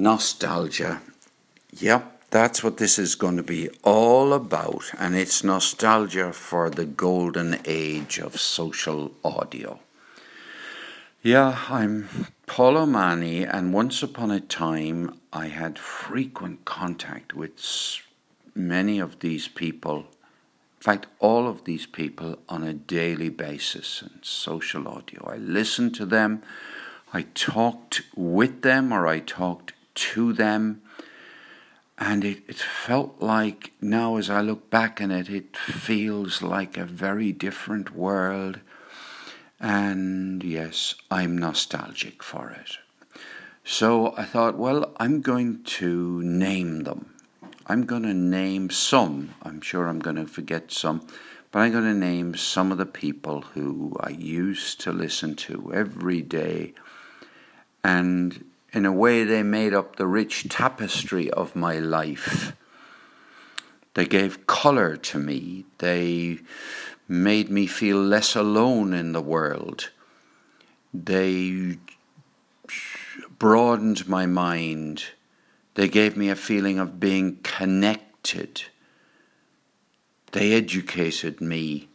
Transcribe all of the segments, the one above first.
Nostalgia. Yep, that's what this is going to be all about, and it's nostalgia for the golden age of social audio. Yeah, I'm Paul O'Mahony, and once upon a time I had frequent contact with many of these people, in fact, all of these people on a daily basis in social audio. I listened to them, I talked with them, or I talked to them. And it, it felt like now, as I look back on it, it feels like a very different world. And yes, I'm nostalgic for it. So I thought, well, I'm going to name them. I'm going to name some. I'm sure I'm going to forget some, but I'm going to name some of the people who I used to listen to every day. And in a way, they made up the rich tapestry of my life. They gave colour to me. They made me feel less alone in the world. They broadened my mind. They gave me a feeling of being connected. They educated me.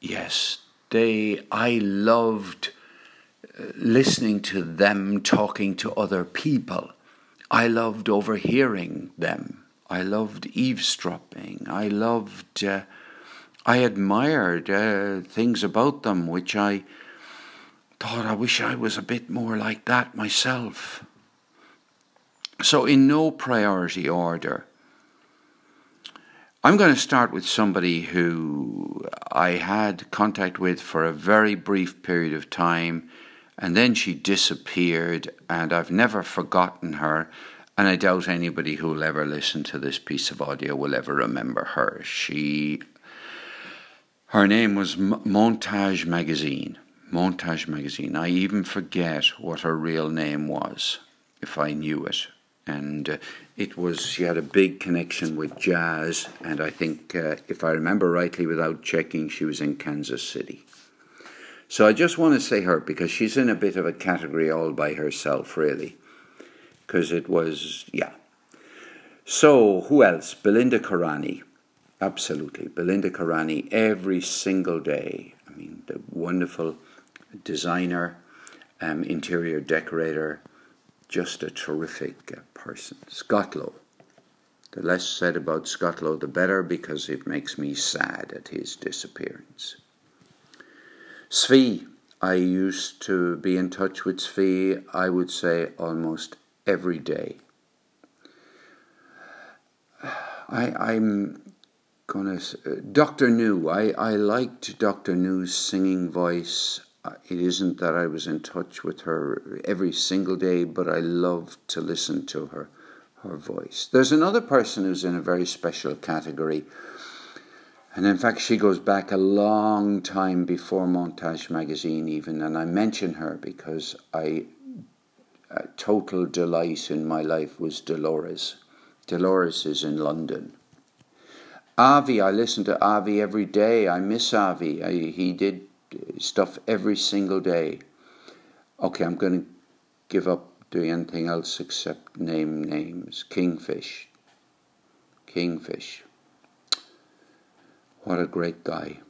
Yes, they, I loved listening to them talking to other people. I loved overhearing them. I loved eavesdropping. I loved, uh, I admired uh, things about them which I thought I wish I was a bit more like that myself. So, in no priority order, I'm going to start with somebody who I had contact with for a very brief period of time and then she disappeared, and I've never forgotten her. And I doubt anybody who will ever listen to this piece of audio will ever remember her. She, her name was Montage Magazine. Montage Magazine. I even forget what her real name was, if I knew it. And uh, it was, she had a big connection with jazz, and I think, uh, if I remember rightly without checking, she was in Kansas City. So I just want to say her because she's in a bit of a category all by herself, really. Because it was, yeah. So who else? Belinda Karani. Absolutely. Belinda Karani every single day. I mean, the wonderful designer, um, interior decorator, just a terrific uh, person. Scott Lowe. The less said about Scott Lowe, the better because it makes me sad at his disappearance. Svi, I used to be in touch with Svi, I would say almost every day. I, am gonna uh, Doctor New. I, I liked Doctor New's singing voice. It isn't that I was in touch with her every single day, but I loved to listen to her her voice. There's another person who's in a very special category and in fact, she goes back a long time before Montage magazine, even. And I mention her because I, a total delight in my life was Dolores. Dolores is in London. Avi, I listen to Avi every day. I miss Avi. I, he did stuff every single day. Okay, I'm going to give up doing anything else except name names. Kingfish. Kingfish. What a great guy.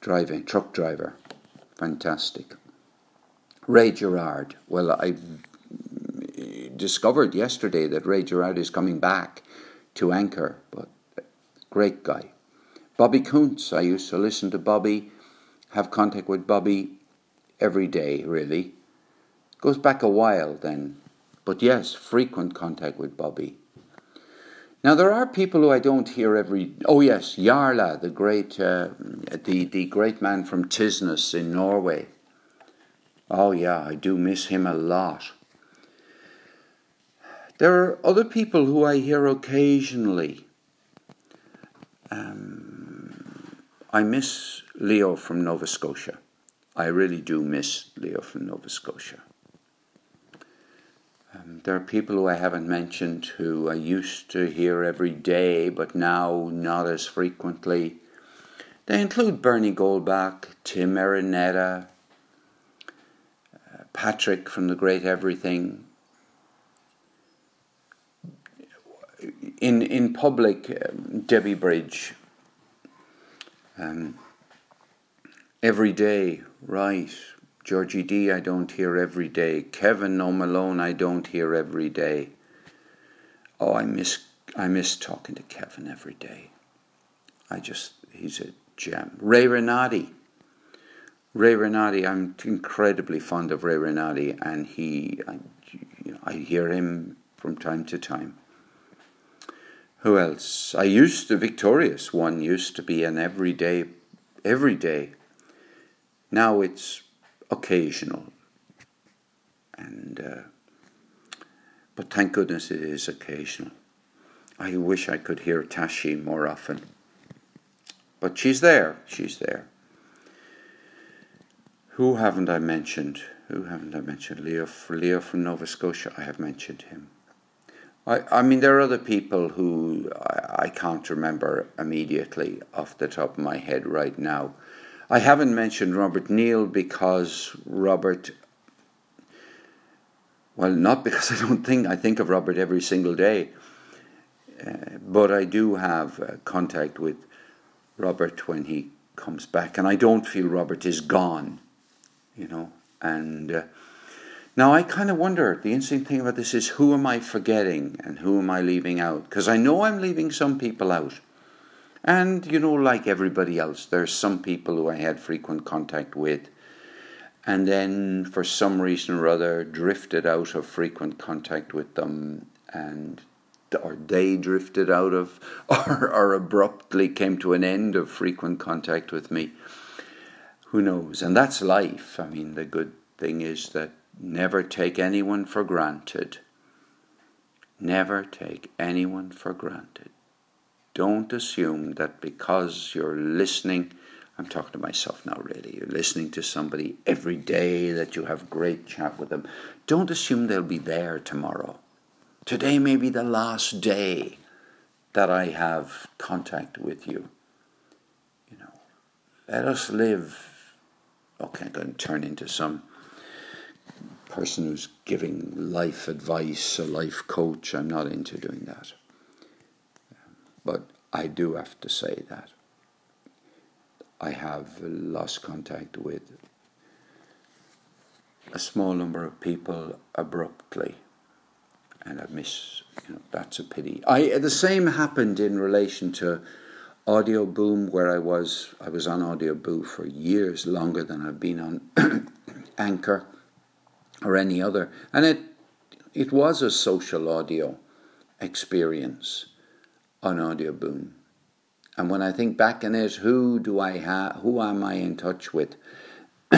Driving, truck driver. Fantastic. Ray Gerard. Well, I discovered yesterday that Ray Gerard is coming back to anchor, but great guy. Bobby Kuntz. I used to listen to Bobby, have contact with Bobby every day, really. Goes back a while then. But yes, frequent contact with Bobby. Now there are people who I don't hear every. Oh yes, Jarla, the great, uh, the the great man from Tysnes in Norway. Oh yeah, I do miss him a lot. There are other people who I hear occasionally. Um, I miss Leo from Nova Scotia. I really do miss Leo from Nova Scotia. Um, there are people who I haven't mentioned who I used to hear every day, but now not as frequently. They include Bernie Goldbach, Tim Arenetta, uh, Patrick from The Great Everything. In, in public, um, Debbie Bridge. Um, every day, right, Georgie D, I don't hear every day. Kevin O'Malone, I don't hear every day. Oh, I miss I miss talking to Kevin every day. I just he's a gem. Ray Renati. Ray Renati, I'm incredibly fond of Ray Renati, and he, I, I hear him from time to time. Who else? I used to, Victorious One used to be an everyday, every day. Now it's occasional. And, uh, but thank goodness it is occasional. I wish I could hear Tashi more often. But she's there, she's there. Who haven't I mentioned? Who haven't I mentioned? Leo, Leo from Nova Scotia, I have mentioned him. I, I mean, there are other people who I, I can't remember immediately off the top of my head right now. I haven't mentioned Robert Neal because Robert, well, not because I don't think, I think of Robert every single day, uh, but I do have uh, contact with Robert when he comes back, and I don't feel Robert is gone you know. And uh, now I kind of wonder the interesting thing about this is who am I forgetting and who am I leaving out? Because I know I'm leaving some people out. And, you know, like everybody else, there's some people who I had frequent contact with and then for some reason or other drifted out of frequent contact with them and or they drifted out of or, or abruptly came to an end of frequent contact with me who knows? And that's life. I mean, the good thing is that never take anyone for granted. Never take anyone for granted. Don't assume that because you're listening, I'm talking to myself now really, you're listening to somebody every day that you have great chat with them. Don't assume they'll be there tomorrow. Today may be the last day that I have contact with you. You know, let us live okay, I'm going to turn into some person who's giving life advice, a life coach. I'm not into doing that. But I do have to say that I have lost contact with a small number of people abruptly, and I miss. You know, that's a pity. I the same happened in relation to Audioboom, where I was I was on Audioboom for years longer than I've been on Anchor or any other and it it was a social audio experience on Audioboom and when I think back on it who do I have who am I in touch with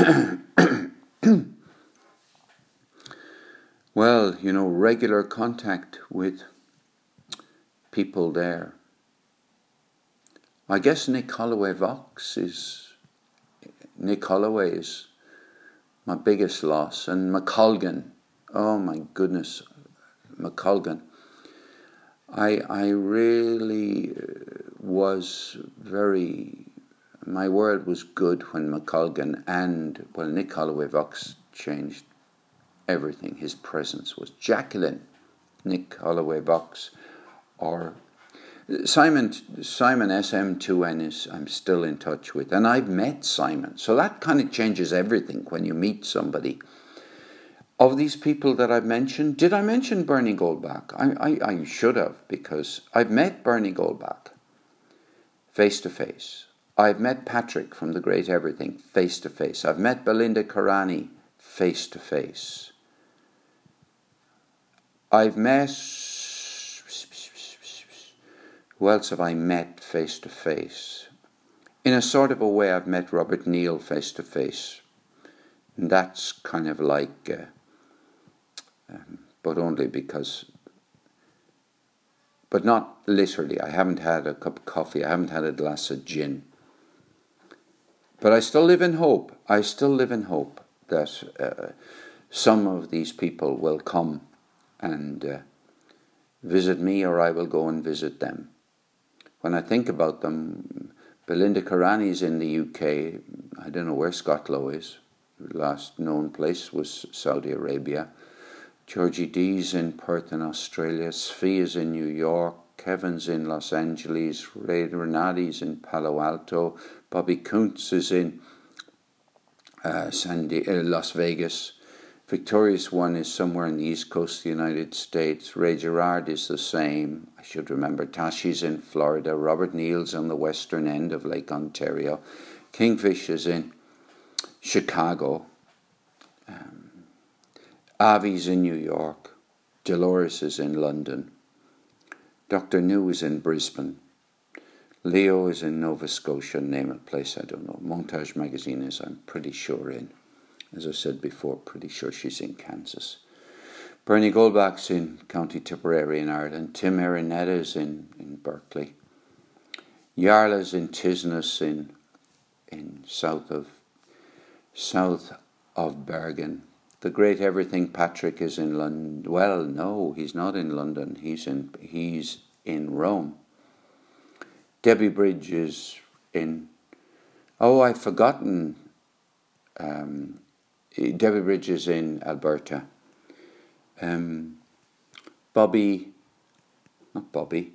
well you know regular contact with people there I guess Nick Holloway Vox is Nick Holloway is my biggest loss, and McColgan. Oh my goodness, McColgan. I I really uh, was very. My world was good when McColgan and well Nick Holloway Vox changed everything. His presence was Jacqueline, Nick Holloway Vox, or Simon Simon SM2N is I'm still in touch with, and I've met Simon, so that kind of changes everything when you meet somebody. Of these people that I've mentioned, did I mention Bernie Goldbach? I, I, I should have because I've met Bernie Goldbach face to face. I've met Patrick from The Great Everything face to face. I've met Belinda Karani face to face. I've met who else have I met face to face? In a sort of a way, I've met Robert Neal face to face. And that's kind of like, uh, um, but only because, but not literally. I haven't had a cup of coffee, I haven't had a glass of gin. But I still live in hope. I still live in hope that uh, some of these people will come and uh, visit me, or I will go and visit them when I think about them, Belinda Karani's in the UK. I don't know where Scott Lowe is. Last known place was Saudi Arabia. Georgie D's in Perth in Australia. Sfi in New York. Kevin's in Los Angeles, Ray Renati's in Palo Alto, Bobby Kuntz is in uh, San Di- uh, Las Vegas. Victorious One is somewhere on the east coast of the United States. Ray Gerard is the same. I should remember. Tashi's in Florida. Robert Neal's on the western end of Lake Ontario. Kingfish is in Chicago. Um, Avi's in New York. Dolores is in London. Dr. New is in Brisbane. Leo is in Nova Scotia, name a place I don't know. Montage Magazine is, I'm pretty sure, in. As I said before, pretty sure she's in Kansas. Bernie Goldbach's in County Tipperary in Ireland. Tim Arenetta is in, in Berkeley. Yarla's in Tysnes in in south of south of Bergen. The great everything Patrick is in London. Well, no, he's not in London. He's in he's in Rome. Debbie Bridge is in. Oh, I've forgotten. Um, Debbie Bridge is in Alberta. Um, Bobby, not Bobby.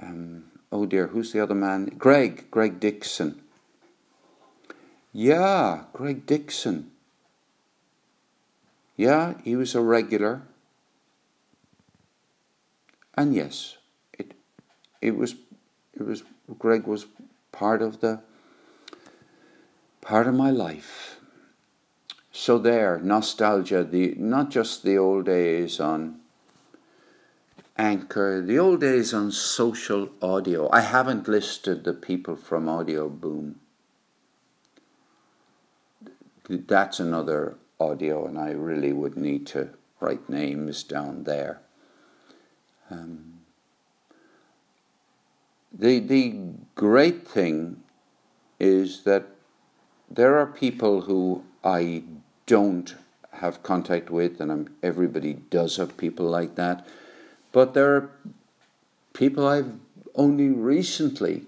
Um, oh dear, who's the other man? Greg, Greg Dixon. Yeah, Greg Dixon. Yeah, he was a regular. And yes, it it was it was Greg was part of the part of my life. So there, nostalgia, the not just the old days on Anchor, the old days on social audio. I haven't listed the people from Audioboom. That's another audio, and I really would need to write names down there. Um, the the great thing is that there are people who I don't have contact with, and I'm, everybody does have people like that. But there are people I've only recently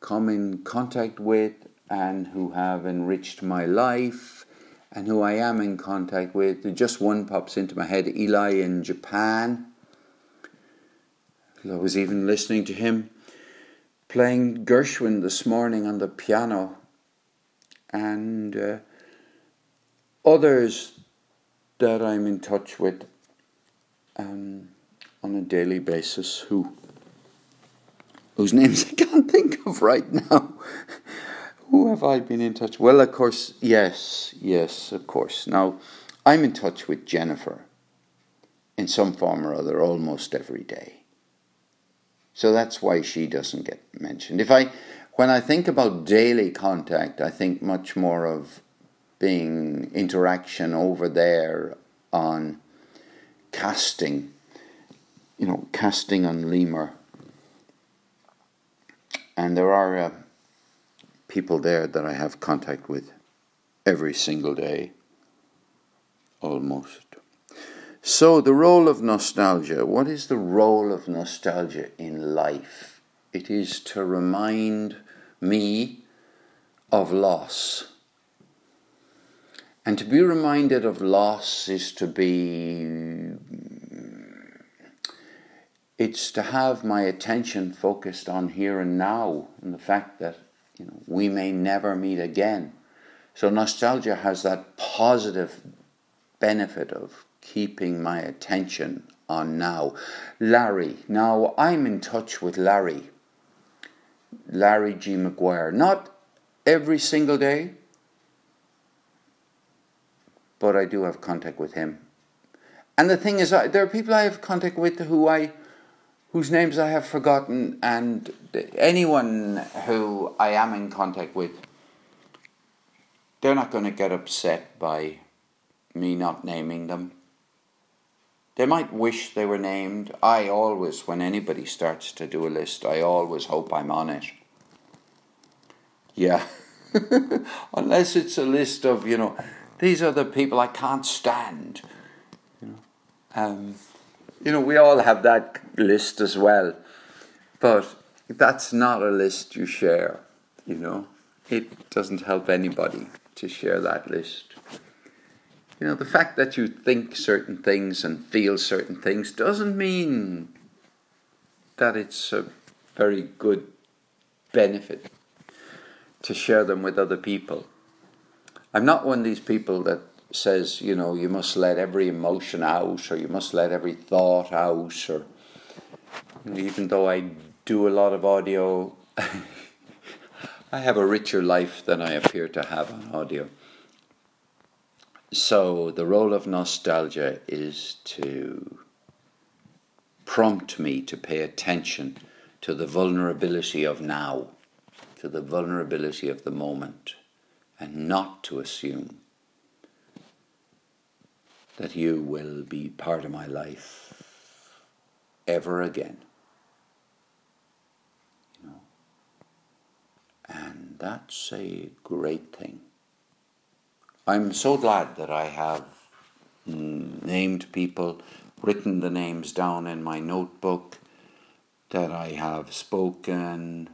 come in contact with and who have enriched my life and who I am in contact with. Just one pops into my head Eli in Japan. I was even listening to him playing Gershwin this morning on the piano. And uh, others that I'm in touch with um, on a daily basis who whose names I can't think of right now. Who have I been in touch? Well, of course, yes, yes, of course. Now, I'm in touch with Jennifer in some form or other almost every day. So that's why she doesn't get mentioned. If I when I think about daily contact, I think much more of being interaction over there on casting, you know, casting on lemur. And there are uh, people there that I have contact with every single day, almost. So, the role of nostalgia. What is the role of nostalgia in life? It is to remind me of loss and to be reminded of loss is to be. It's to have my attention focused on here and now and the fact that you know, we may never meet again. So nostalgia has that positive benefit of keeping my attention on now. Larry. Now I'm in touch with Larry. Larry G. McGuire. Not every single day, but I do have contact with him. And the thing is, there are people I have contact with who I, whose names I have forgotten, and anyone who I am in contact with, they're not going to get upset by me not naming them. They might wish they were named. I always, when anybody starts to do a list, I always hope I'm on it. Yeah. Unless it's a list of, you know, these are the people I can't stand. You know, um, you know, we all have that list as well, but that's not a list you share. You know, it doesn't help anybody to share that list. You know, the fact that you think certain things and feel certain things doesn't mean that it's a very good benefit to share them with other people. I'm not one of these people that says, you know, you must let every emotion out or you must let every thought out or even though I do a lot of audio I have a richer life than I appear to have on audio. So the role of nostalgia is to prompt me to pay attention to the vulnerability of now, to the vulnerability of the moment, and not to assume that you will be part of my life ever again. You know? And that's a great thing. I'm so glad that I have named people, written the names down in my notebook, that I have spoken,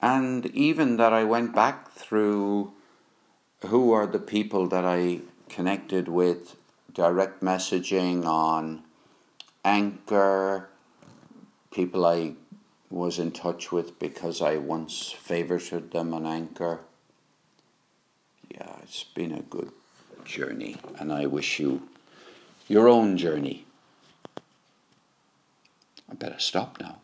and even that I went back through who are the people that I connected with direct messaging on Anchor, people I was in touch with because I once favorited them on Anchor yeah, it's been a good journey, and I wish you your own journey. I better stop now.